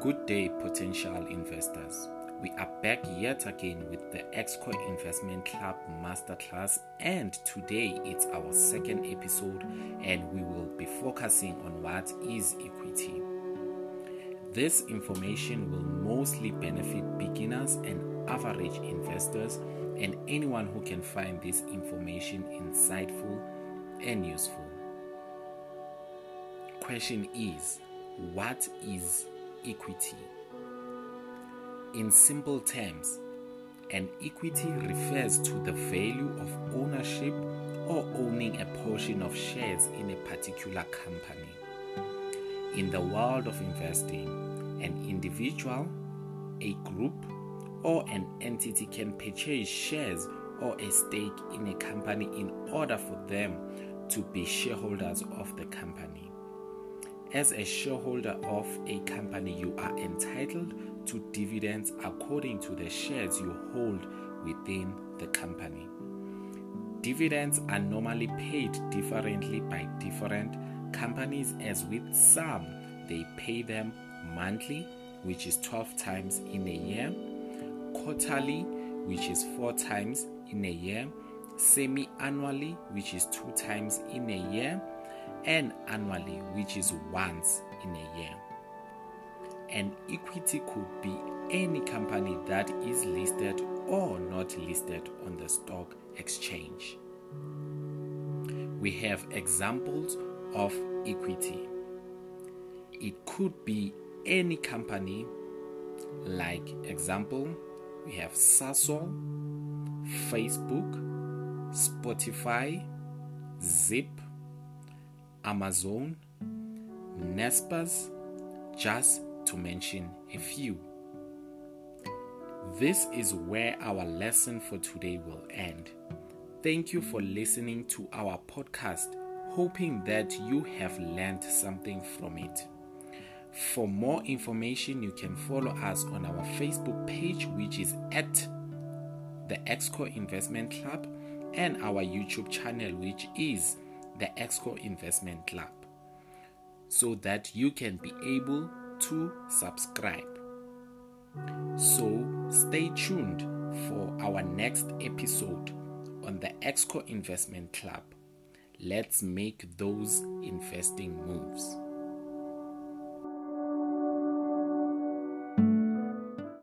Good day, potential investors. We are back yet again with the Exco Investment Club Masterclass, and today it's our second episode, and we will be focusing on what is equity. This information will mostly benefit beginners and average investors, and anyone who can find this information insightful and useful. Question is What is equity? In simple terms, an equity refers to the value of ownership or owning a portion of shares in a particular company. In the world of investing, an individual, a group, or an entity can purchase shares or a stake in a company in order for them to be shareholders of the company. As a shareholder of a company, you are entitled to dividends according to the shares you hold within the company. Dividends are normally paid differently by different companies, as with some, they pay them monthly, which is 12 times in a year, quarterly, which is four times in a year, semi annually, which is two times in a year and annually, which is once in a year. An equity could be any company that is listed or not listed on the stock exchange. We have examples of equity. It could be any company, like example, we have Sasol, Facebook, Spotify, Zip, Amazon, Naspers, just to mention a few. This is where our lesson for today will end. Thank you for listening to our podcast, hoping that you have learned something from it. For more information, you can follow us on our Facebook page, which is at the Exco Investment Club, and our YouTube channel, which is the Exco Investment Club, so that you can be able to subscribe. So stay tuned for our next episode on the Exco Investment Club. Let's make those investing moves.